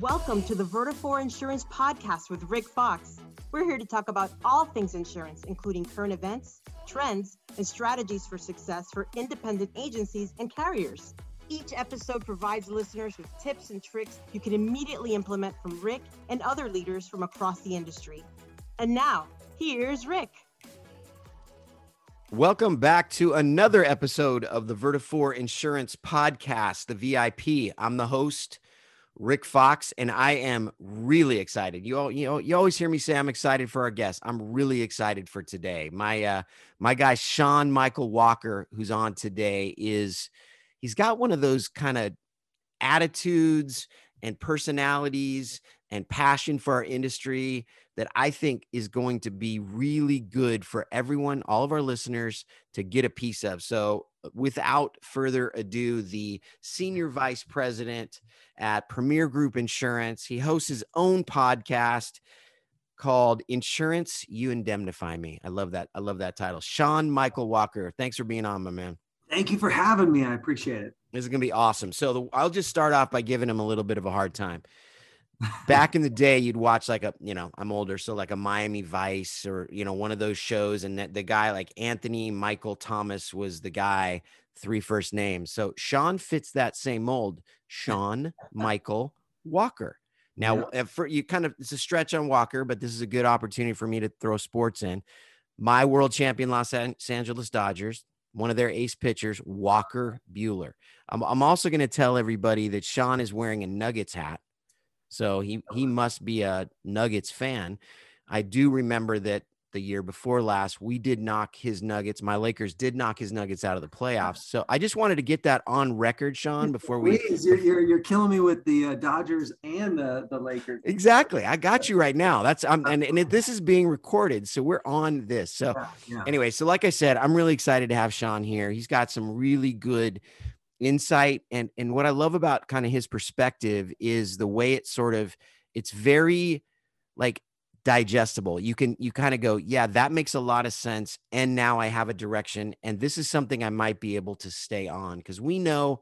Welcome to the Vertafore Insurance Podcast with Rick Fox. We're here to talk about all things insurance, including current events, trends, and strategies for success for independent agencies and carriers. Each episode provides listeners with tips and tricks you can immediately implement from Rick and other leaders from across the industry. And now, here's Rick. Welcome back to another episode of the Vertafore Insurance Podcast, the VIP. I'm the host, Rick Fox, and I am really excited. You all, you know, you always hear me say I'm excited for our guests. I'm really excited for today. My uh my guy Sean Michael Walker, who's on today, is he's got one of those kind of attitudes and personalities and passion for our industry that I think is going to be really good for everyone, all of our listeners to get a piece of. So, uh, without further ado, the senior vice president at Premier Group Insurance, he hosts his own podcast called Insurance You Indemnify Me. I love that. I love that title. Sean Michael Walker, thanks for being on, my man. Thank you for having me. I appreciate it. This is going to be awesome. So, the, I'll just start off by giving him a little bit of a hard time back in the day you'd watch like a you know i'm older so like a miami vice or you know one of those shows and that the guy like anthony michael thomas was the guy three first names. So sean fits that same mold sean michael walker. Now yeah. for you kind of it's a stretch on walker but this is a good opportunity for me to throw sports in. My world champion los angeles dodgers one of their ace pitchers walker Buehler i'm, I'm also going to tell everybody that sean is wearing a nuggets hat so he he must be a Nuggets fan. I do remember that the year before last, we did knock his Nuggets. My Lakers did knock his Nuggets out of the playoffs. So I just wanted to get that on record, Sean, before we. Please, you're, you're, you're killing me with the uh, Dodgers and the, the Lakers. Exactly. I got you right now. That's um, and and it, this is being recorded, so we're on this. So yeah, yeah. anyway, so like I said, I'm really excited to have Sean here. He's got some really good insight and and what i love about kind of his perspective is the way it sort of it's very like digestible you can you kind of go yeah that makes a lot of sense and now i have a direction and this is something i might be able to stay on because we know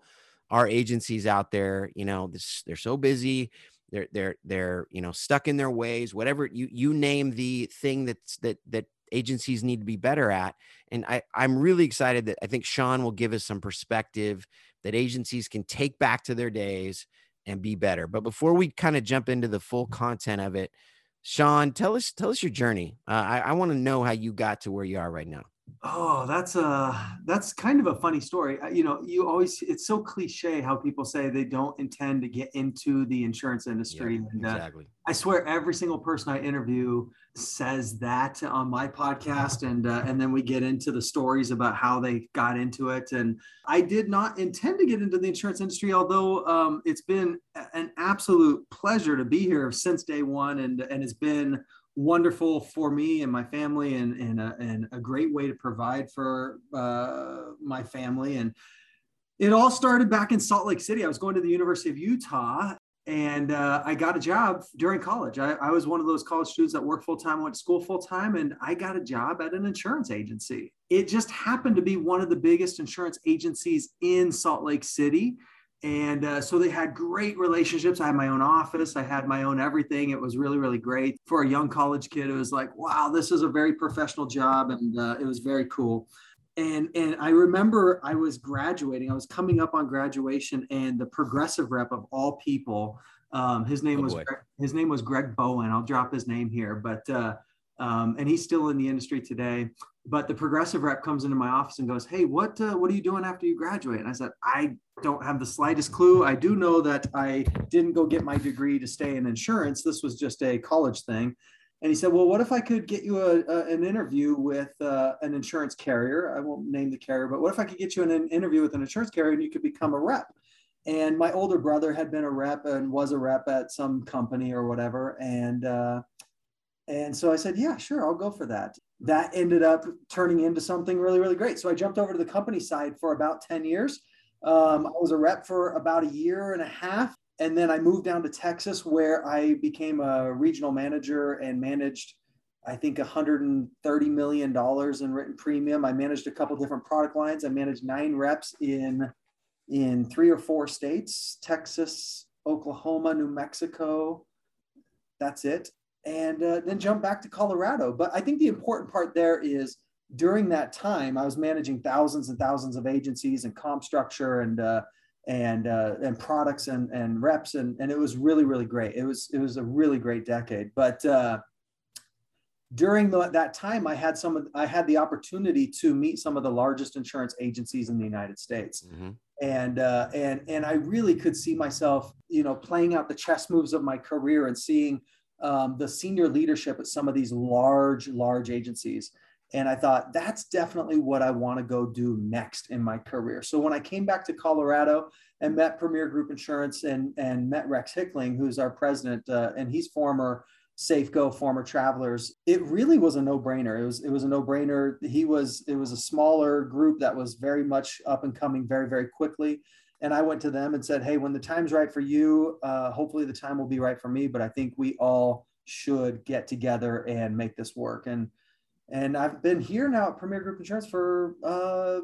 our agencies out there you know this, they're so busy they're they're they're you know stuck in their ways whatever you you name the thing that's that that agencies need to be better at. And I, I'm really excited that I think Sean will give us some perspective that agencies can take back to their days and be better. But before we kind of jump into the full content of it, Sean, tell us tell us your journey. Uh, I, I want to know how you got to where you are right now. Oh, that's a that's kind of a funny story. You know, you always it's so cliche how people say they don't intend to get into the insurance industry. Yeah, and, uh, exactly. I swear, every single person I interview says that on my podcast, and uh, and then we get into the stories about how they got into it. And I did not intend to get into the insurance industry, although um, it's been an absolute pleasure to be here since day one, and and it's been wonderful for me and my family and, and, a, and a great way to provide for uh, my family. And it all started back in Salt Lake City. I was going to the University of Utah and uh, I got a job during college. I, I was one of those college students that worked full time, went to school full time, and I got a job at an insurance agency. It just happened to be one of the biggest insurance agencies in Salt Lake City. And uh, so they had great relationships. I had my own office, I had my own everything. It was really, really great. For a young college kid, it was like, wow, this is a very professional job. And uh, it was very cool. And, and I remember I was graduating, I was coming up on graduation, and the progressive rep of all people, um, his name oh, was his name was Greg Bowen. I'll drop his name here, but uh, um, and he's still in the industry today. But the progressive rep comes into my office and goes, "Hey, what uh, what are you doing after you graduate?" And I said, "I don't have the slightest clue. I do know that I didn't go get my degree to stay in insurance. This was just a college thing." And he said, "Well, what if I could get you a, a an interview with uh, an insurance carrier? I won't name the carrier, but what if I could get you an, an interview with an insurance carrier and you could become a rep?" And my older brother had been a rep and was a rep at some company or whatever, and uh, and so I said, yeah, sure, I'll go for that. That ended up turning into something really, really great. So I jumped over to the company side for about 10 years. Um, I was a rep for about a year and a half. And then I moved down to Texas where I became a regional manager and managed, I think, $130 million in written premium. I managed a couple different product lines. I managed nine reps in in three or four states Texas, Oklahoma, New Mexico. That's it. And uh, then jump back to Colorado. But I think the important part there is during that time, I was managing thousands and thousands of agencies and comp structure and uh, and uh, and products and and reps and and it was really really great. It was it was a really great decade. But uh, during the, that time, I had some of, I had the opportunity to meet some of the largest insurance agencies in the United States. Mm-hmm. And, uh, and, and I really could see myself, you know, playing out the chess moves of my career and seeing um, the senior leadership at some of these large, large agencies. And I thought that's definitely what I want to go do next in my career. So when I came back to Colorado and met Premier Group Insurance and, and met Rex Hickling, who's our president, uh, and he's former Safeco former travelers, it really was a no-brainer. It was it was a no-brainer. He was it was a smaller group that was very much up and coming very very quickly. And I went to them and said, "Hey, when the time's right for you, uh, hopefully the time will be right for me. But I think we all should get together and make this work." And and I've been here now at Premier Group Insurance for uh,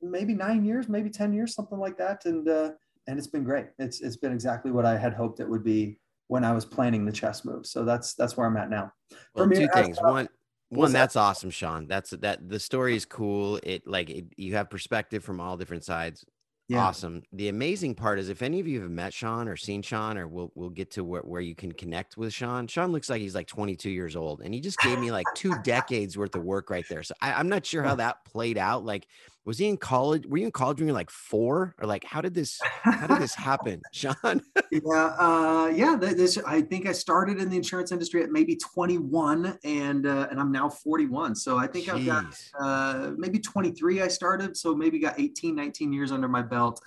maybe nine years, maybe ten years, something like that. And uh, and it's been great. It's it's been exactly what I had hoped it would be when I was planning the chess move. So that's that's where I'm at now. Well, two things. One one that's awesome, Sean. That's that the story is cool. It like it, you have perspective from all different sides. Yeah. Awesome. The amazing part is if any of you have met Sean or seen Sean, or we'll we'll get to where, where you can connect with Sean. Sean looks like he's like 22 years old, and he just gave me like two decades worth of work right there. So I, I'm not sure how that played out. Like was he in college? Were you in college when you were like four, or like how did this how did this happen, Sean? yeah, uh, yeah. This I think I started in the insurance industry at maybe 21, and uh, and I'm now 41. So I think Jeez. I've got uh, maybe 23. I started, so maybe got 18, 19 years under my belt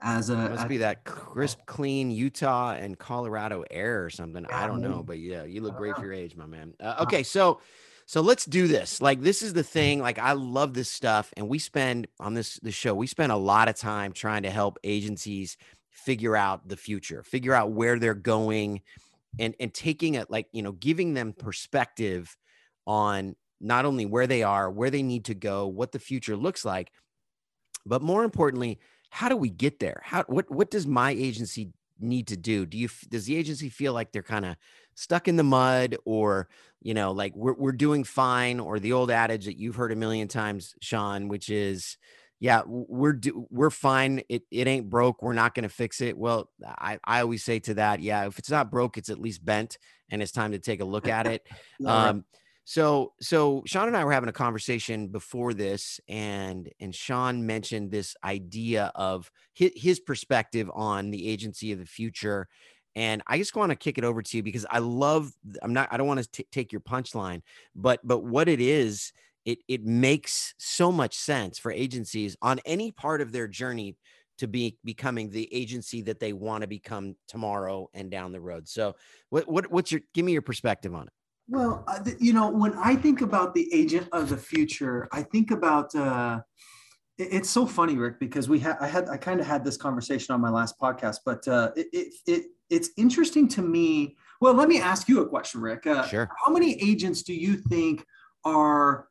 as a it must be that crisp, clean Utah and Colorado air or something. I don't know, but yeah, you look great for your age, my man. Uh, okay, so so let's do this. Like this is the thing. Like I love this stuff, and we spend on this the show. We spend a lot of time trying to help agencies figure out the future, figure out where they're going, and and taking it like you know giving them perspective on not only where they are, where they need to go, what the future looks like, but more importantly, how do we get there? How what what does my agency need to do? Do you does the agency feel like they're kind of stuck in the mud or you know like we're, we're doing fine or the old adage that you've heard a million times sean which is yeah we're do, we're fine. It, it ain't broke. We're not going to fix it. Well I, I always say to that yeah if it's not broke it's at least bent and it's time to take a look at it. Um, so so sean and i were having a conversation before this and and sean mentioned this idea of his, his perspective on the agency of the future and I just want to kick it over to you because I love, I'm not, I don't want to take your punchline, but, but what it is, it, it makes so much sense for agencies on any part of their journey to be becoming the agency that they want to become tomorrow and down the road. So what, what, what's your, give me your perspective on it. Well, uh, you know, when I think about the agent of the future, I think about, uh, it's so funny, Rick, because we had I had I kind of had this conversation on my last podcast, but uh, it, it, it it's interesting to me. Well, let me ask you a question, Rick. Uh, sure. How many agents do you think are,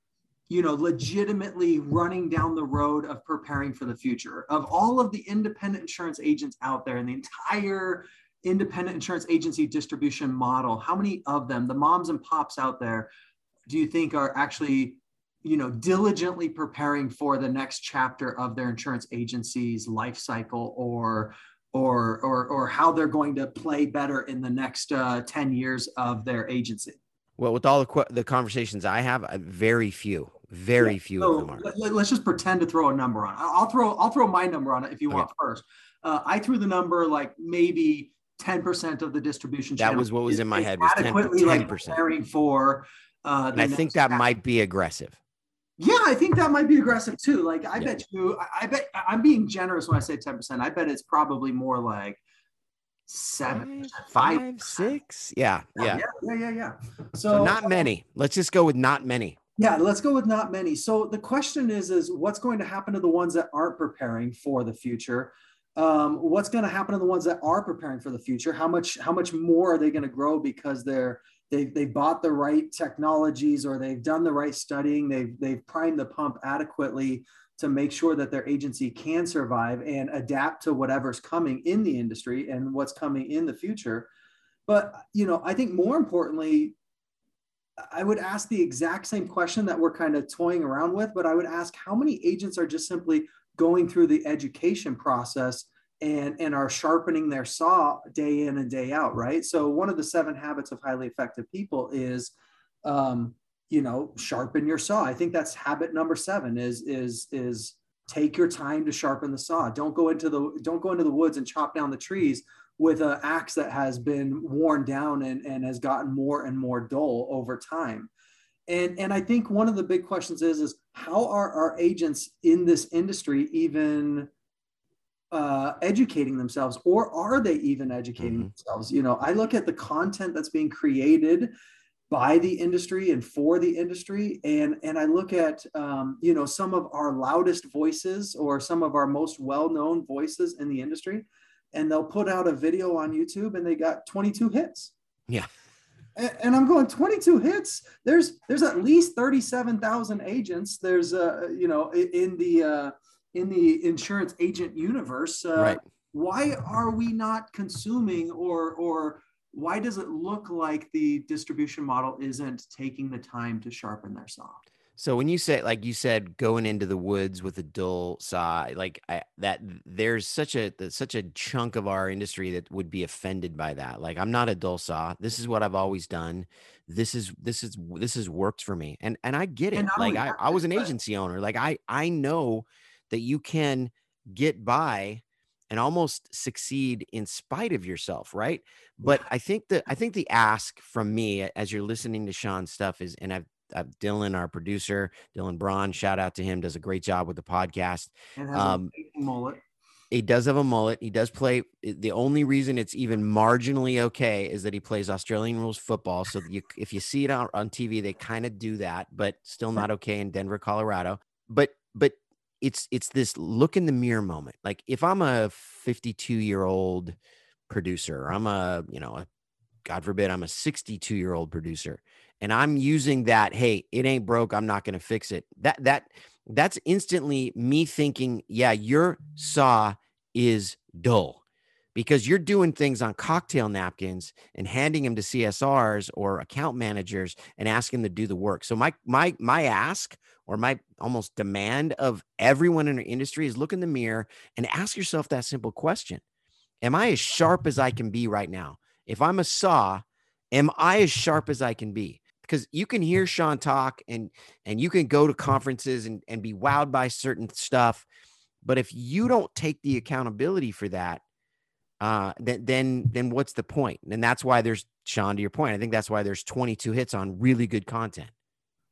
you know, legitimately running down the road of preparing for the future? Of all of the independent insurance agents out there, and the entire independent insurance agency distribution model, how many of them, the moms and pops out there, do you think are actually you know diligently preparing for the next chapter of their insurance agency's life cycle or or or or how they're going to play better in the next uh, 10 years of their agency well with all the, qu- the conversations i have very few very yeah. few so let, us just pretend to throw a number on it i'll throw i'll throw my number on it if you okay. want first uh, i threw the number like maybe 10% of the distribution that was what was in my head was adequately 10%, 10%. like preparing for uh, and i think that might be aggressive yeah, I think that might be aggressive too. Like, I yeah. bet you, I, bet I'm being generous when I say 10%. I bet it's probably more like seven, five, five six. Yeah, yeah, yeah, yeah, yeah. So, so, not many. Let's just go with not many. Yeah, let's go with not many. So the question is, is what's going to happen to the ones that aren't preparing for the future? Um, what's going to happen to the ones that are preparing for the future? How much, how much more are they going to grow because they're they they bought the right technologies or they've done the right studying they've they've primed the pump adequately to make sure that their agency can survive and adapt to whatever's coming in the industry and what's coming in the future. But you know, I think more importantly, I would ask the exact same question that we're kind of toying around with, but I would ask how many agents are just simply going through the education process and, and are sharpening their saw day in and day out, right? So, one of the seven habits of highly effective people is, um, you know, sharpen your saw. I think that's habit number seven is, is, is take your time to sharpen the saw. Don't go into the, don't go into the woods and chop down the trees with an axe that has been worn down and, and has gotten more and more dull over time. And, and I think one of the big questions is, is how are our agents in this industry even uh, educating themselves or are they even educating mm-hmm. themselves? You know, I look at the content that's being created by the industry and for the industry and and i look at um, you know some of our loudest voices or some of our most well-known voices in the industry and they'll put out a video on YouTube and they got 22 hits. Yeah. And, and I'm going 22 hits. There's there's at least 37,000 agents. There's uh you know in the uh in the insurance agent universe. Uh, right. Why are we not consuming or or why does it look like the distribution model isn't taking the time to sharpen their saw? So when you say like you said going into the woods with a dull saw, like I, that there's such a such a chunk of our industry that would be offended by that. Like I'm not a dull saw. This is what I've always done. This is this is this has worked for me. And and I get it. Like I, I was an agency owner. Like I I know that you can get by and almost succeed in spite of yourself, right? But I think that I think the ask from me as you're listening to Sean's stuff is, and I've uh, Dylan, our producer, Dylan Braun, shout out to him, does a great job with the podcast. Um, mullet. He does have a mullet. He does play. The only reason it's even marginally okay is that he plays Australian rules football. So you, if you see it on, on TV, they kind of do that, but still not okay in Denver, Colorado. But but it's it's this look in the mirror moment. Like if I'm a 52 year old producer, I'm a you know a God forbid I'm a 62 year old producer and I'm using that, hey, it ain't broke, I'm not going to fix it. That that that's instantly me thinking, yeah, your saw is dull because you're doing things on cocktail napkins and handing them to CSRs or account managers and asking them to do the work. So my my my ask or my almost demand of everyone in our industry is look in the mirror and ask yourself that simple question. Am I as sharp as I can be right now? If I'm a saw, am I as sharp as I can be? Because you can hear Sean talk and and you can go to conferences and, and be wowed by certain stuff. But if you don't take the accountability for that, uh, then then then what's the point? And that's why there's Sean, to your point, I think that's why there's 22 hits on really good content.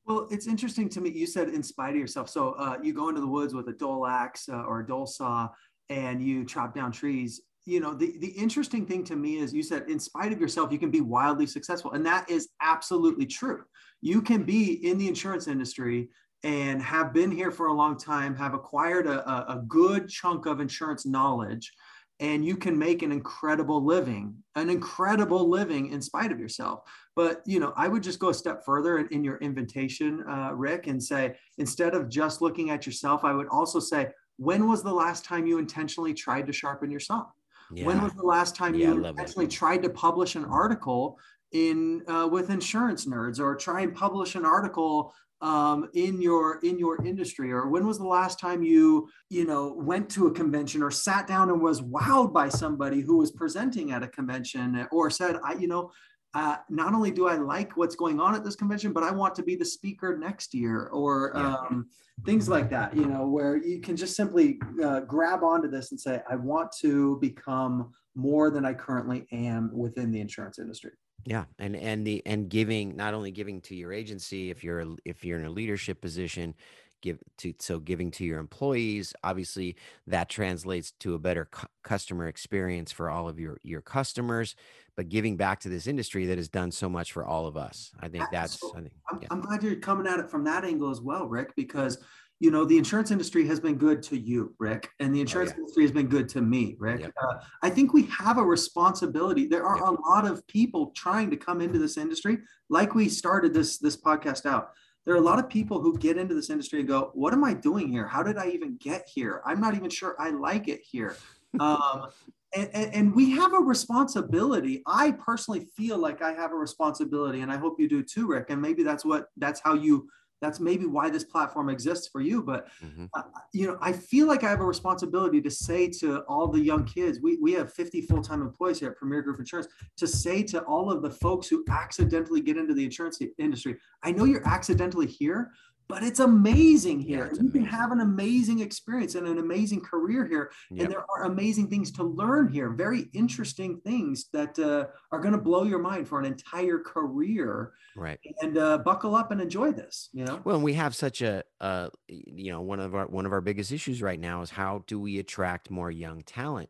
Well, it's interesting to me. You said in spite of yourself. So uh, you go into the woods with a dull axe uh, or a dull saw and you chop down trees you know the, the interesting thing to me is you said in spite of yourself you can be wildly successful and that is absolutely true. You can be in the insurance industry and have been here for a long time have acquired a, a, a good chunk of insurance knowledge and you can make an incredible living an incredible living in spite of yourself. But you know i would just go a step further in, in your invitation uh, rick and say instead of just looking at yourself i would also say when was the last time you intentionally tried to sharpen your saw yeah. When was the last time yeah, you actually it. tried to publish an article in uh, with insurance nerds or try and publish an article um, in your in your industry or when was the last time you you know went to a convention or sat down and was wowed by somebody who was presenting at a convention or said i you know uh, not only do I like what's going on at this convention, but I want to be the speaker next year, or yeah. um, things like that. You know, where you can just simply uh, grab onto this and say, I want to become more than I currently am within the insurance industry. Yeah, and and the and giving not only giving to your agency if you're if you're in a leadership position, give to so giving to your employees obviously that translates to a better cu- customer experience for all of your your customers but giving back to this industry that has done so much for all of us i think that's I think, I'm. I'm glad you're coming at it from that angle as well rick because you know the insurance industry has been good to you rick and the oh, insurance oh, yeah. industry has been good to me rick yep. uh, i think we have a responsibility there are yep. a lot of people trying to come into this industry like we started this this podcast out there are a lot of people who get into this industry and go, "What am I doing here? How did I even get here? I'm not even sure I like it here." Um, and, and, we have a responsibility. I personally feel like I have a responsibility, and I hope you do too, Rick. And maybe that's what that's how you that's maybe why this platform exists for you but mm-hmm. uh, you know i feel like i have a responsibility to say to all the young kids we, we have 50 full-time employees here at premier group insurance to say to all of the folks who accidentally get into the insurance industry i know you're accidentally here but it's amazing here. Yeah, you can have an amazing experience and an amazing career here. Yep. And there are amazing things to learn here, very interesting things that uh, are going to blow your mind for an entire career. Right. And uh, buckle up and enjoy this, you know? Well, we have such a, uh, you know, one of our, one of our biggest issues right now is how do we attract more young talent?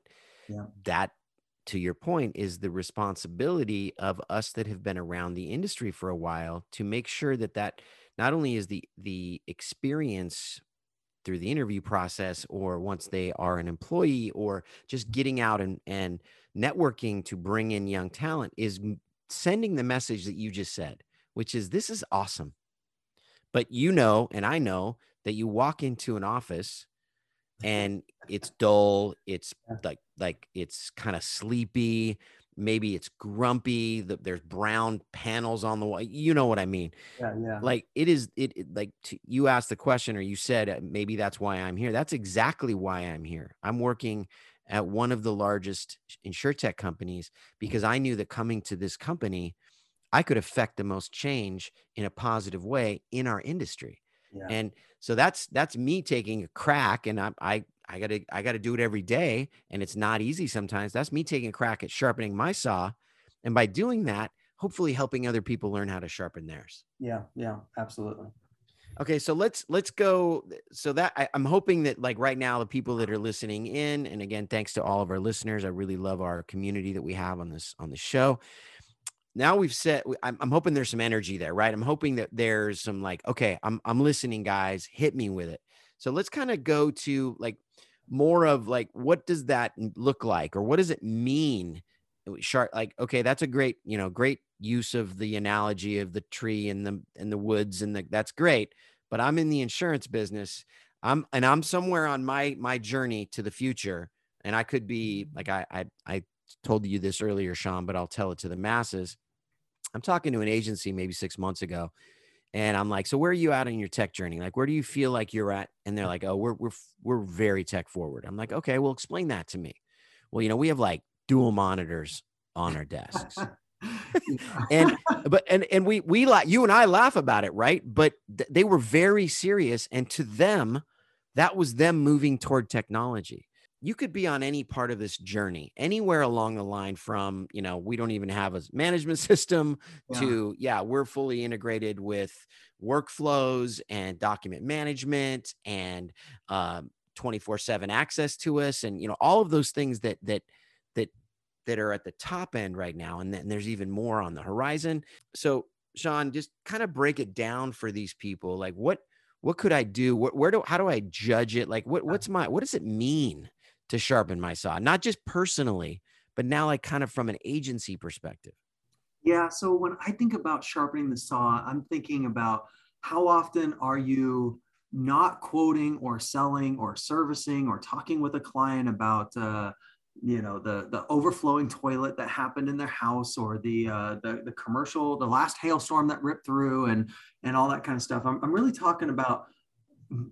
Yeah. That to your point is the responsibility of us that have been around the industry for a while to make sure that that not only is the the experience through the interview process or once they are an employee or just getting out and, and networking to bring in young talent is sending the message that you just said which is this is awesome. But you know and i know that you walk into an office and it's dull it's like like it's kind of sleepy maybe it's grumpy the, there's brown panels on the wall you know what i mean. Yeah yeah. Like it is it, it like to, you asked the question or you said uh, maybe that's why i'm here. That's exactly why i'm here. I'm working at one of the largest insure tech companies because i knew that coming to this company i could affect the most change in a positive way in our industry. Yeah. and so that's that's me taking a crack and i i I gotta I gotta do it every day, and it's not easy sometimes. That's me taking a crack at sharpening my saw, and by doing that, hopefully helping other people learn how to sharpen theirs. Yeah, yeah, absolutely. Okay, so let's let's go. So that I, am hoping that like right now, the people that are listening in, and again, thanks to all of our listeners, I really love our community that we have on this on the show. Now we've set. I'm, I'm hoping there's some energy there, right? I'm hoping that there's some like, okay, I'm I'm listening, guys. Hit me with it. So let's kind of go to like more of like what does that look like or what does it mean? Shark like okay that's a great you know great use of the analogy of the tree and the and the woods and the that's great but i'm in the insurance business. I'm and i'm somewhere on my my journey to the future and i could be mm-hmm. like i i, I told you this earlier sean but i'll tell it to the masses. I'm talking to an agency maybe six months ago and I'm like, so where are you at in your tech journey? Like, where do you feel like you're at? And they're like, oh, we're we're we're very tech forward. I'm like, okay, well, explain that to me. Well, you know, we have like dual monitors on our desks. and but and and we we like you and I laugh about it, right? But th- they were very serious, and to them, that was them moving toward technology you could be on any part of this journey anywhere along the line from you know we don't even have a management system yeah. to yeah we're fully integrated with workflows and document management and um, 24 7 access to us and you know all of those things that that that that are at the top end right now and then there's even more on the horizon. So sean just kind of break it down for these people like what what could i do? What, where do how do i judge it? Like what what's my what does it mean to sharpen my saw, not just personally, but now like kind of from an agency perspective? Yeah. So when I think about sharpening the saw, I'm thinking about how often are you not quoting or selling or servicing or talking with a client about, uh, you know the the overflowing toilet that happened in their house or the uh, the the commercial the last hailstorm that ripped through and and all that kind of stuff i'm, I'm really talking about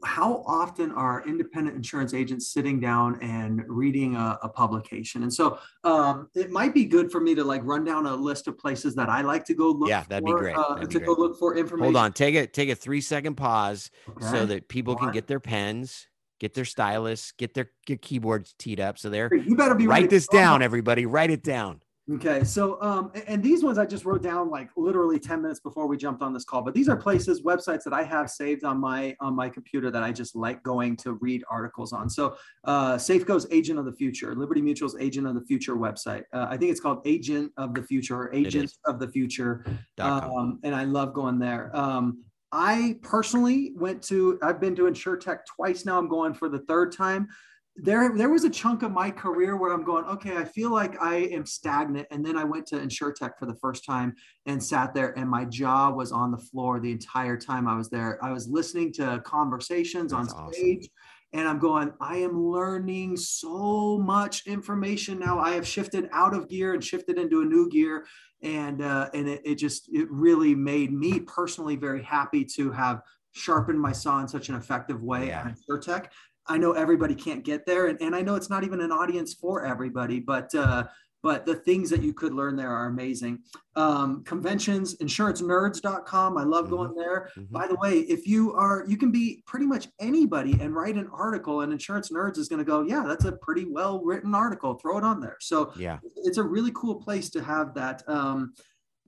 how often are independent insurance agents sitting down and reading a, a publication? And so um, it might be good for me to like run down a list of places that I like to go look. Yeah, that'd for, be great. Uh, that'd to be go look for information. Hold on, take it, take a three second pause okay. so that people can get their pens, get their stylus, get their get keyboards teed up. So they're you better be write this down, everybody. Write it down. Okay, so um, and these ones I just wrote down like literally 10 minutes before we jumped on this call, but these are places, websites that I have saved on my on my computer that I just like going to read articles on. So uh, Safeco's Agent of the Future, Liberty Mutual's Agent of the Future website. Uh, I think it's called Agent of the Future or Agent of the Future, um, and I love going there. Um, I personally went to I've been to InsureTech twice now. I'm going for the third time there there was a chunk of my career where I'm going, okay, I feel like I am stagnant. And then I went to InsureTech for the first time and sat there, and my jaw was on the floor the entire time I was there. I was listening to conversations That's on stage. Awesome. And I'm going, I am learning so much information now. I have shifted out of gear and shifted into a new gear. And uh, and it, it just it really made me personally very happy to have sharpened my saw in such an effective way yeah. at InsureTech I know everybody can't get there, and, and I know it's not even an audience for everybody, but uh, but the things that you could learn there are amazing. Um, conventions, insurancenerds.com. I love mm-hmm. going there. Mm-hmm. By the way, if you are, you can be pretty much anybody and write an article, and Insurance Nerds is going to go, yeah, that's a pretty well written article. Throw it on there. So yeah, it's a really cool place to have that. Um,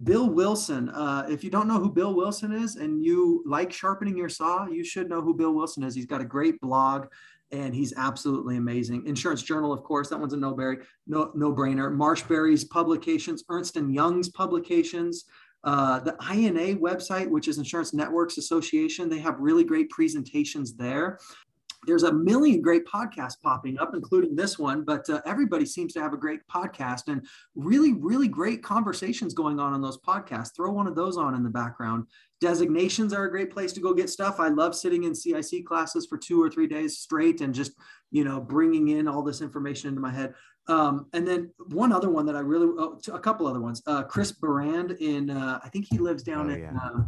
Bill Wilson. Uh, if you don't know who Bill Wilson is and you like sharpening your saw, you should know who Bill Wilson is. He's got a great blog and he's absolutely amazing. Insurance Journal, of course, that one's a no-brainer. No, no-brainer. Marshberry's publications, Ernst and Young's publications, uh, the INA website, which is Insurance Networks Association, they have really great presentations there there's a million great podcasts popping up, including this one, but uh, everybody seems to have a great podcast and really, really great conversations going on on those podcasts. Throw one of those on in the background. Designations are a great place to go get stuff. I love sitting in CIC classes for two or three days straight and just, you know, bringing in all this information into my head. Um, and then one other one that I really, oh, a couple other ones. Uh, Chris Burand in, uh, I think he lives down oh, in, yeah. Uh,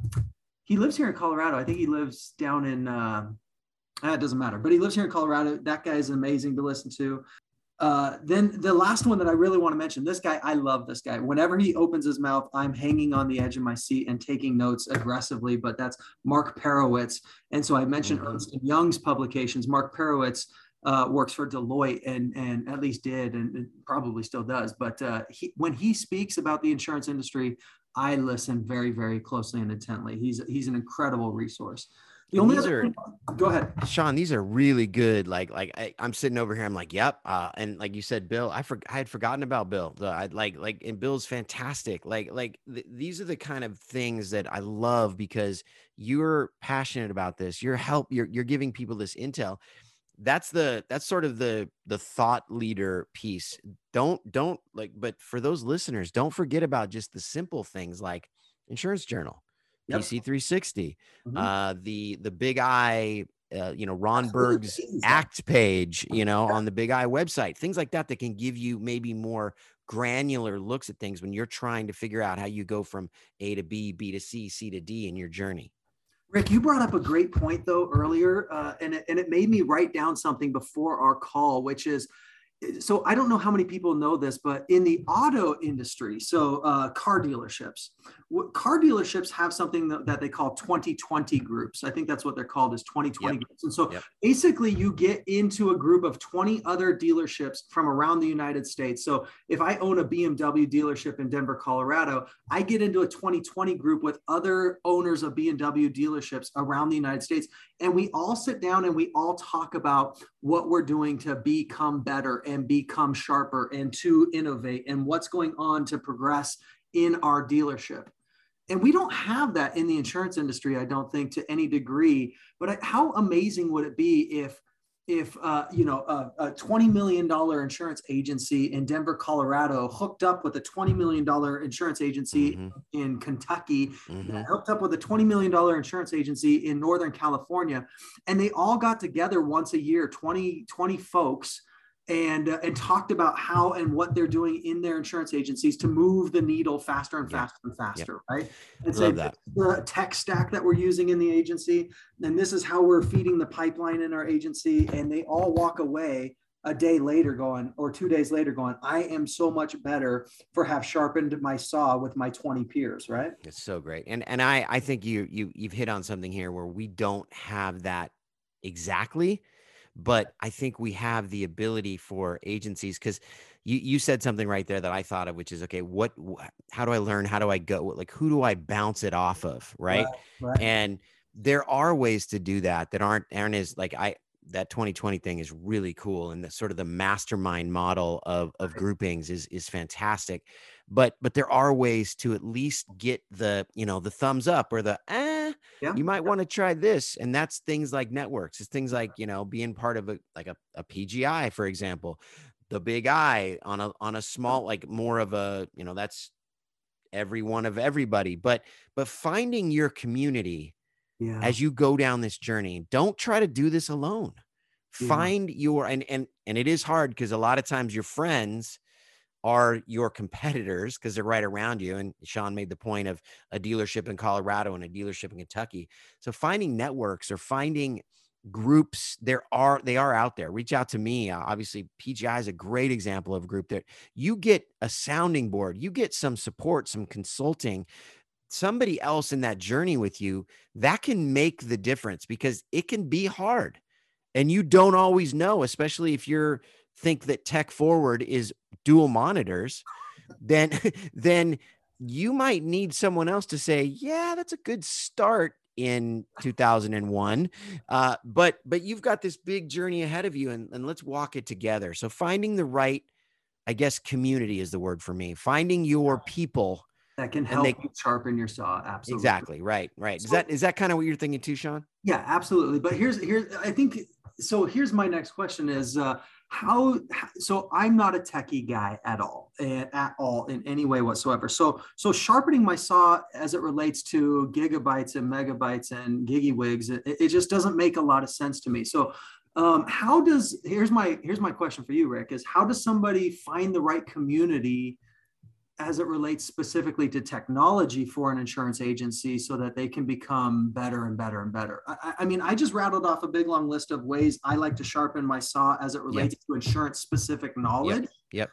he lives here in Colorado. I think he lives down in, uh, it doesn't matter. But he lives here in Colorado. That guy is amazing to listen to. Uh, then the last one that I really want to mention, this guy, I love this guy. Whenever he opens his mouth, I'm hanging on the edge of my seat and taking notes aggressively. But that's Mark Purowitz. And so I mentioned mm-hmm. Ernst Young's publications. Mark Purowitz uh, works for Deloitte and and at least did and probably still does. But uh, he, when he speaks about the insurance industry, I listen very very closely and intently. He's he's an incredible resource. The only these other, are, go ahead, Sean. These are really good. Like, like I, am sitting over here. I'm like, yep. Uh, and like you said, Bill, I for, I had forgotten about Bill. The, I like, like, and Bill's fantastic. Like, like th- these are the kind of things that I love because you're passionate about this. You're help. You're you're giving people this intel. That's the that's sort of the the thought leader piece. Don't don't like. But for those listeners, don't forget about just the simple things like insurance journal yep. PC 360, mm-hmm. uh, the the Big Eye, uh, you know, Ron Berg's Act page, you know, on the Big Eye website, things like that that can give you maybe more granular looks at things when you're trying to figure out how you go from A to B, B to C, C to D in your journey. Rick, you brought up a great point though earlier, uh, and it, and it made me write down something before our call, which is so I don't know how many people know this, but in the auto industry, so uh, car dealerships, car dealerships have something that, that, they call 2020 groups. I think that's what they're called is 2020 yep. groups. And so yep. basically you get into a group of 20 other dealerships from around the United States. So if I own a BMW dealership in Denver, Colorado, I get into a 2020 group with other owners of BMW dealerships around the United States. And we all sit down and we all talk about what we're doing to become better and become sharper and to innovate and what's going on to progress in our dealership. And we don't have that in the insurance industry, I don't think, to any degree. But how amazing would it be if if uh, you know a, a, 20 million dollar insurance agency in denver colorado hooked up with a 20 million dollar insurance agency mm-hmm. in kentucky mm-hmm. hooked up with a 20 million dollar insurance agency in northern california and they all got together once a year 20 20 folks and uh, and talked about how and what they're doing in their insurance agencies to move the needle faster and faster yeah. and faster, yeah. right? And so the tech stack that we're using in the agency, and this is how we're feeding the pipeline in our agency, and they all walk away a day later going or two days later going i am so much better for have sharpened my saw with my 20 peers right it's so great and and i i think you you you've hit on something here where we don't have that exactly but I think we have the ability for agencies because you you said something right there that I thought of, which is okay. What? How do I learn? How do I go? Like who do I bounce it off of? Right. right, right. And there are ways to do that that aren't aren't as like I that 2020 thing is really cool and the sort of the mastermind model of of groupings is is fantastic but but there are ways to at least get the you know the thumbs up or the eh, eh, yeah. you might want to try this. And that's things like networks. It's things like, you know, being part of a like a, a PGI, for example, the big I on a on a small, like more of a, you know, that's every one of everybody. But but finding your community yeah. as you go down this journey, don't try to do this alone. Yeah. Find your and and and it is hard because a lot of times your friends are your competitors because they're right around you. And Sean made the point of a dealership in Colorado and a dealership in Kentucky. So finding networks or finding groups there are they are out there reach out to me uh, obviously pgi is a great example of a group that you get a sounding board you get some support some consulting somebody else in that journey with you that can make the difference because it can be hard and you don't always know especially if you're think that tech forward is dual monitors, then then you might need someone else to say, yeah, that's a good start in 2001 uh, but but you've got this big journey ahead of you and, and let's walk it together. So finding the right i guess community is the word for me finding your people that can help they, you sharpen your saw absolutely. Exactly right right. So, is that is that kind of what you're thinking too sean? Yeah absolutely but here's here's i think so here's my next question is uh how so i'm not a techie guy at all eh, at all in any way whatsoever. So so sharpening my saw as it relates to gigabytes and megabytes and gigawigs it, it just doesn't make a lot of sense to me. So um, how does here's my here's my question for you rick is how does somebody find the right community as it relates specifically to technology for an insurance agency so that they can become better and better and better. I, I, mean, I just rattled off a big long list of ways I like to sharpen my saw as it relates yep. to insurance specific knowledge. Yep. yep.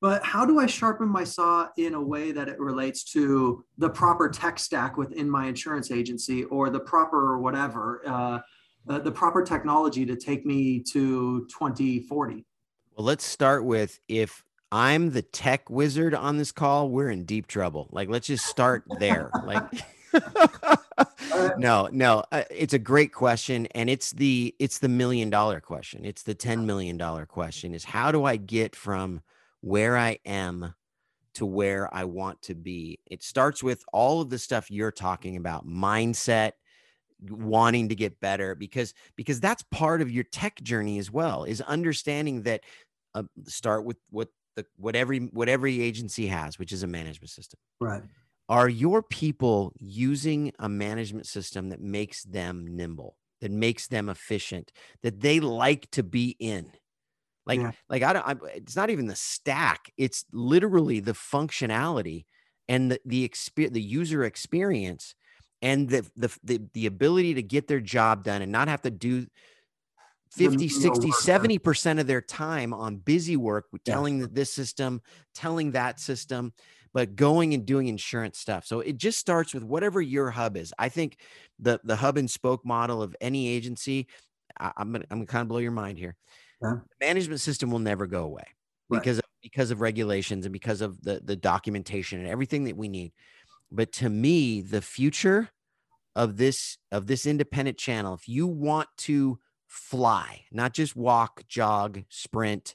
But how do I sharpen my saw in a way that it relates to the proper tech stack within my insurance agency or the proper whatever, uh, uh, the proper technology to take me to 2040? Well, let's start with if I'm the tech wizard on this call, we're in deep trouble. Like, let's just start there. like, no, no, uh, it's a great question, and it's the it's the million dollar question. It's the ten million dollar question: is how do I get from where I am to where I want to be? It starts with all of the stuff you're talking about, mindset, wanting to get better because because that's part of your tech journey as well is understanding that uh, start with what the what every what every agency has, which is a management system. Right. Are your people using a management system that makes them nimble, that makes them efficient, that they like to be in? Like, yeah. like I don't. I, it's not even the stack. It's literally the functionality and the the experience, the user experience, and the, the the the ability to get their job done and not have to do 50 60 70% of their time on busy work telling yeah. this system telling that system but going and doing insurance stuff so it just starts with whatever your hub is i think the the hub and spoke model of any agency I, am gonna, I'm gonna kind of blow your mind here yeah. the management system will never go away right. because of, because of regulations and because of the the documentation and everything that we need but to me the future of this of this independent channel if you want to fly, not just walk, jog, sprint,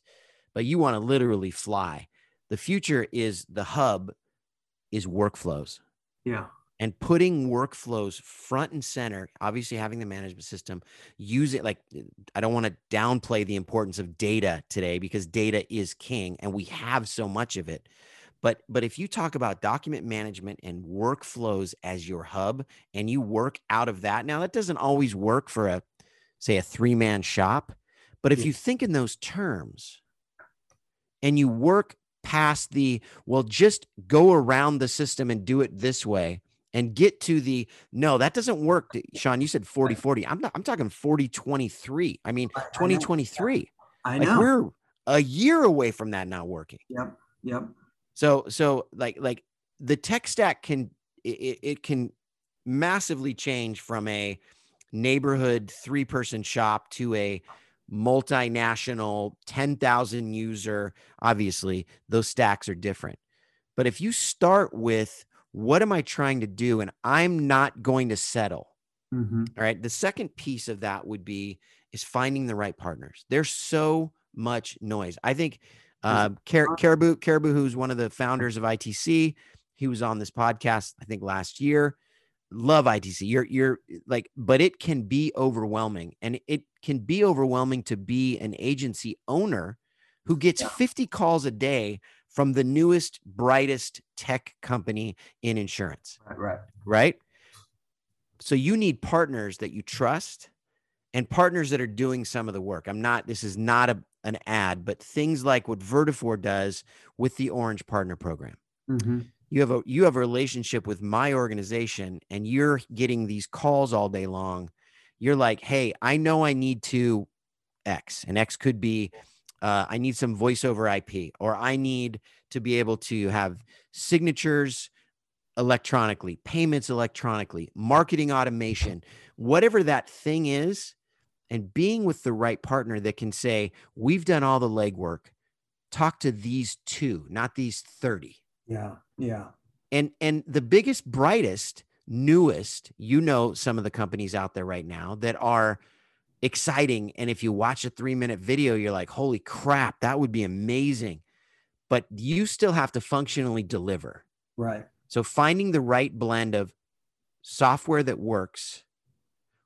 but you want to literally fly. The future is the hub is workflows. Yeah. And putting workflows front and center, obviously having the management system, use it like I don't want to downplay the importance of data today because data is king and we have so much of it. But but if you talk about document management and workflows as your hub and you work out of that, now that doesn't always work for a say a three man shop. But if you think in those terms and you work past the, well, just go around the system and do it this way and get to the, no, that doesn't work. Sean, you said 40 40. I'm not, I'm talking 40 23. I mean, 2023. I know. Like we're a year away from that not working. Yep. Yep. So, so like, like the tech stack can, it, it can massively change from a, neighborhood three person shop to a multinational 10,000 user, obviously those stacks are different. But if you start with what am I trying to do and I'm not going to settle. Mm-hmm. All right. The second piece of that would be is finding the right partners. There's so much noise. I think uh, Car- Caribou, Caribou, who's one of the founders of ITC, he was on this podcast, I think last year. Love ITC. You're you're like, but it can be overwhelming, and it can be overwhelming to be an agency owner who gets yeah. 50 calls a day from the newest, brightest tech company in insurance. Right, right. Right. So you need partners that you trust and partners that are doing some of the work. I'm not, this is not a, an ad, but things like what Vertafore does with the Orange Partner Program. Mm-hmm you have a you have a relationship with my organization and you're getting these calls all day long. You're like hey i know i need to x and x could be uh, i need some voiceover ip or i need to be able to have signatures electronically payments electronically marketing automation whatever that thing is and being with the right partner that can say we've done all the legwork. Talk to these two not these 30 yeah. Yeah. And and the biggest, brightest, newest, you know, some of the companies out there right now that are exciting. And if you watch a three minute video, you're like, holy crap, that would be amazing. But you still have to functionally deliver. Right. So finding the right blend of software that works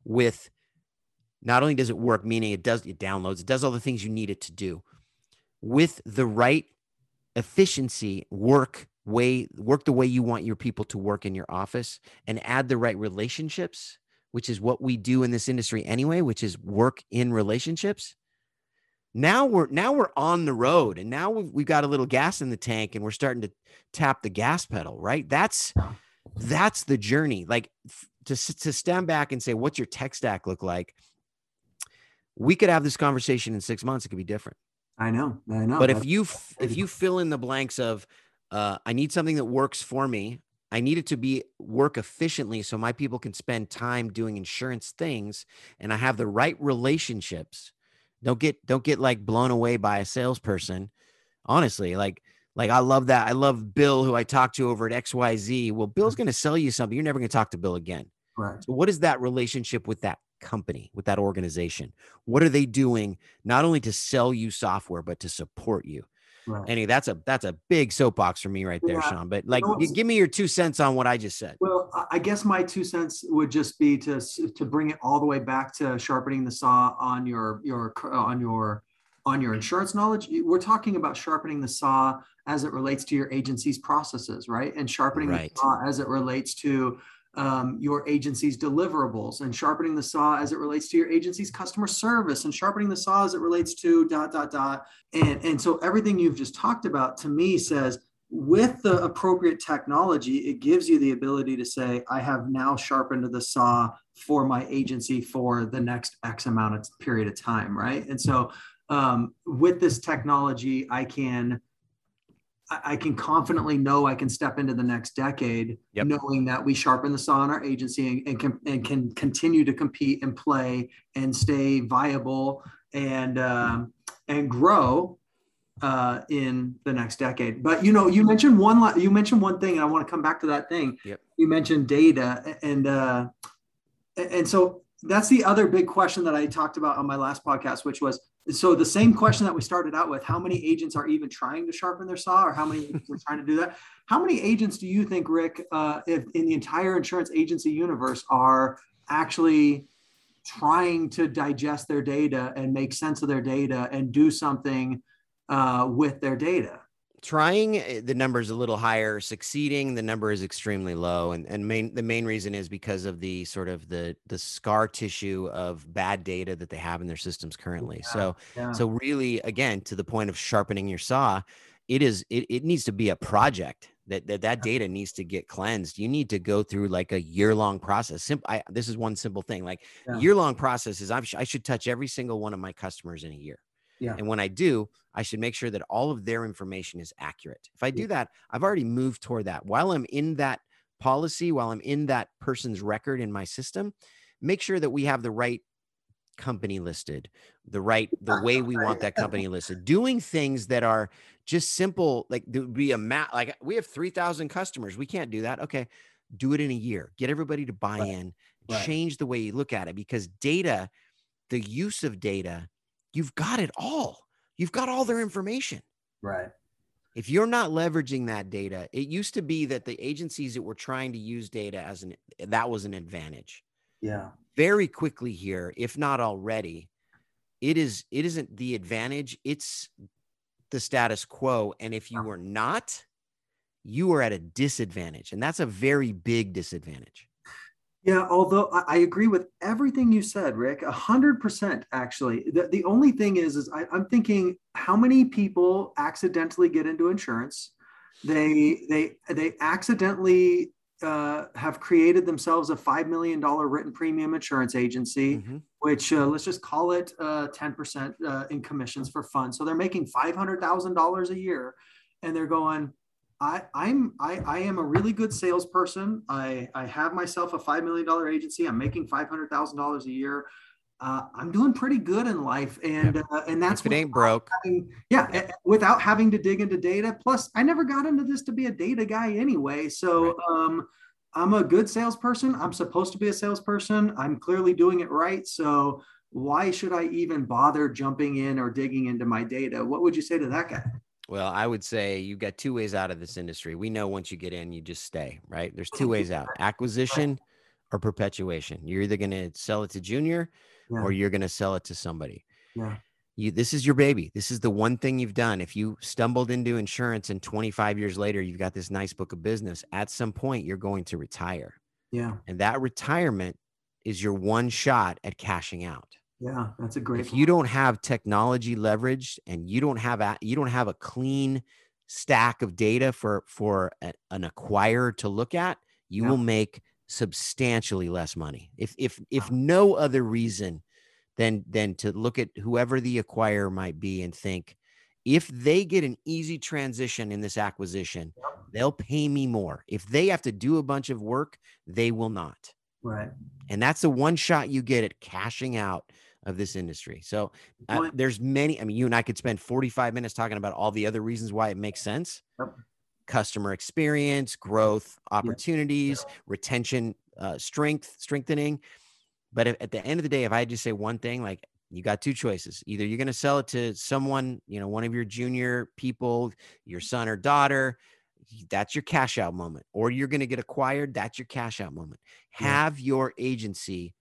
with not only does it work, meaning it does it downloads, it does all the things you need it to do, with the right efficiency, work way work the way you want your people to work in your office and add the right relationships which is what we do in this industry anyway which is work in relationships. Now we're now we're on the road and now we've, we've got a little gas in the tank and we're starting to tap the gas pedal right? That's that's the journey. Like to to stand back and say what's your tech stack look like? We could have this conversation in 6 months. It could be different. I know, I know. But if you if you fill in the blanks of uh, I need something that works for me. I need it to be work efficiently so my people can spend time doing insurance things and I have the right relationships. Don't get don't get like blown away by a salesperson. Honestly, like like I love that. I love Bill who I talked to over at XYZ. Well, Bill's going to sell you something. You're never going to talk to Bill again. Right. So what is that relationship with that company, with that organization? What are they doing not only to sell you software but to support you? Right. Anyway, that's a that's a big soapbox for me right there, yeah. Sean. But like, you know, give me your two cents on what I just said. Well, I guess my two cents would just be to to bring it all the way back to sharpening the saw on your your on your on your insurance knowledge. We're talking about sharpening the saw as it relates to your agency's processes, right? And sharpening right. the saw as it relates to um, your agency's deliverables and sharpening the saw as it relates to your agency's customer service and sharpening the saw as it relates to dot dot dot. And and so everything you've just talked about to me says with the appropriate technology it gives you the ability to say i have now sharpened the saw for my agency for the next x amount of period of time right? And so um, with this technology i can I can confidently know I can step into the next decade, yep. knowing that we sharpen the saw in our agency and, and, can, and can continue to compete and play and stay viable and um, and grow uh, in the next decade. But you know, you mentioned one you mentioned one thing, and I want to come back to that thing. Yep. You mentioned data, and uh, and so that's the other big question that I talked about on my last podcast, which was so the same question that we started out with: How many agents are even trying to sharpen their saw, or how many are trying to do that? How many agents do you think, Rick, uh, if in the entire insurance agency universe, are actually trying to digest their data and make sense of their data and do something uh, with their data? Trying eh, the number is a little higher succeeding the number is extremely low and and main the main reason is because of the sort of the the scar tissue of bad data that they have in their systems currently. Yeah, so yeah. so really again to the point of sharpening your saw it is it, it needs to be a project that, that that data needs to get cleansed. You need to go through like a year long process. Simple I, this is one simple thing like yeah. year long process is i I should touch every single one of my customers in a year yeah. And when I do, I should make sure that all of their information is accurate. If I do that, I've already moved toward that. While I'm in that policy, while I'm in that person's record in my system, make sure that we have the right company listed, the right the way we want that company listed. Doing things that are just simple, like there would be a mat, Like we have three thousand customers, we can't do that. Okay, do it in a year. Get everybody to buy right. in. Right. Change the way you look at it because data, the use of data you've got it all. You've got all their information. Right. If you're not leveraging that data, it used to be that the agencies that were trying to use data as an that was an advantage. Yeah. Very quickly here, if not already, it is it isn't the advantage, it's the status quo. And if you are not, you are at a disadvantage. And that's a very big disadvantage. Yeah, although I, agree with everything you said, Rick, a hundred percent. Actually, the, the only thing is, is I, I'm thinking how many people accidentally get into insurance? They they they accidentally uh, have created themselves a five million dollar written premium insurance agency, mm-hmm. which uh, let's just call it uh, ten percent uh, in commissions for fun. So they're making five hundred thousand dollars a year, and they're going, I, I'm I, I am a really good salesperson. I, I have myself a five million dollar agency. I'm making five hundred thousand dollars a year. Uh, I'm doing pretty good in life, and uh, and that's if it ain't broke. Having, yeah, yeah, without having to dig into data. Plus, I never got into this to be a data guy anyway. So right. um, I'm a good salesperson. I'm supposed to be a salesperson. I'm clearly doing it right. So why should I even bother jumping in or digging into my data? What would you say to that guy? Well, I would say you've got two ways out of this industry. We know once you get in, you just stay, right? There's two mm-hmm. ways out acquisition or perpetuation. You're either going to sell it to junior yeah. or you're going to sell it to somebody. Yeah. You, this is your baby. This is the one thing you've done. If you stumbled into insurance and 25 years later, you've got this nice book of business, at some point, you're going to retire. Yeah. And that retirement is your one shot at cashing out. Yeah, that's a great. If point. you don't have technology leveraged and you don't have a, you don't have a clean stack of data for for a, an acquirer to look at, you yeah. will make substantially less money. If if if no other reason than than to look at whoever the acquirer might be and think if they get an easy transition in this acquisition, they'll pay me more. If they have to do a bunch of work, they will not. Right. And that's the one shot you get at cashing out of this industry. So uh, there's many. I mean, you and I could spend 45 minutes talking about all the other reasons why it makes sense. Yep. Customer experience, growth, opportunities, yep. retention, uh, strength, strengthening. But if, at the end of the day, if I just say one thing, like you got two choices. Either you're going to sell it to someone, you know, one of your junior people, your son or daughter, that's your cash out moment, or you're going to get acquired, that's your cash out moment. Have your agency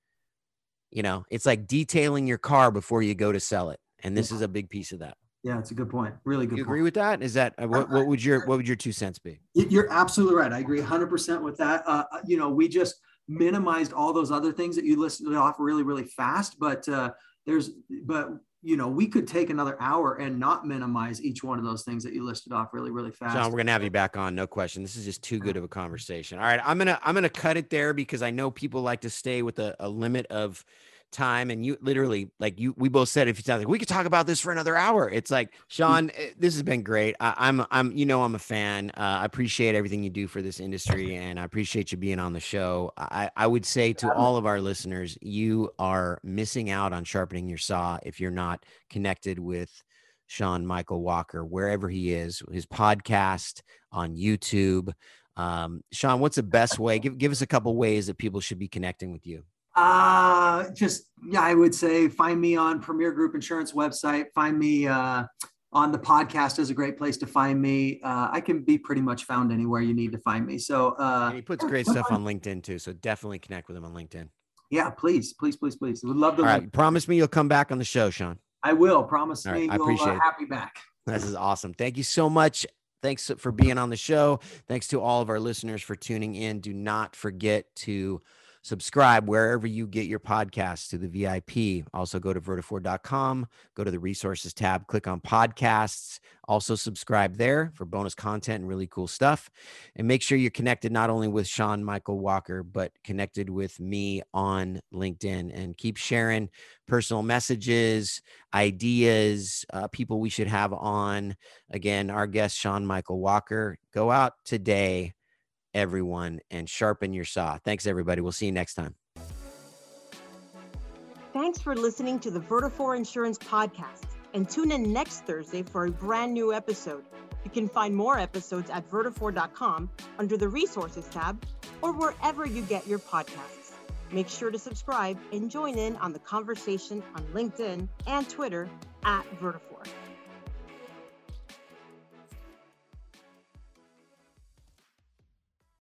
you know, it's like detailing your car before you go to sell it. And this yeah. is a big piece of that. Yeah, it's a good point. Really good. You agree with that? Is that uh, what, what would your what would your two cents be? You're absolutely right. I agree 100% with that. Uh, uh, you know, we just minimized all those other things that you listed off really really fast, but uh, there's but you know, we could take another hour and not minimize each one of those things that you listed off really, really fast. John, we're gonna have you back on, no question. This is just too good of a conversation. All right, I'm gonna I'm gonna cut it there because I know people like to stay with a, a limit of time and you literally like you we both said if you sound like we could talk about this for another hour. It's like mm. sean eh, this has been great. I, am I'm, I'm you know i'm a fan. Uh, i appreciate everything you do for this industry and i appreciate you being on the show. I i would say to all of our listeners you are missing out on sharpening your saw if you're not connected with sean michael walker wherever he is his podcast on youtube. Um, sean what's the best way? Give, give us a couple ways that people should be connecting with you uh, just yeah, I would say find me on Premier Group Insurance website. Find me uh, on the podcast is a great place to find me. Uh, I can be pretty much found anywhere you need to find me. So uh, he puts great stuff on LinkedIn too. So definitely connect with him on LinkedIn. Yeah, please, please, please, please. Would love to. All right, promise me you'll come back on the show, Sean. I will. Promise me. I uh, appreciate uh. Happy back. This is awesome. Thank you so much. Thanks for being on the show. Thanks to all of our listeners for tuning in. Do not forget to subscribe wherever you get your podcasts to the VIP. Also, go to vertafore.com, go to the resources tab, click on podcasts. Also, subscribe there for bonus content and really cool stuff. And make sure you're connected not only with Sean Michael Walker, but connected with me on LinkedIn and keep sharing personal messages, ideas, uh, people we should have on. Again, our guest, Sean Michael Walker. Go out today everyone, and sharpen your saw. Thanks, everybody. We'll see you next time. Thanks for listening to the Vertafore Insurance Podcast. And tune in next Thursday for a brand new episode. You can find more episodes at vertafore.com under the Resources tab or wherever you get your podcasts. Make sure to subscribe and join in on the conversation on LinkedIn and Twitter at Vertafore.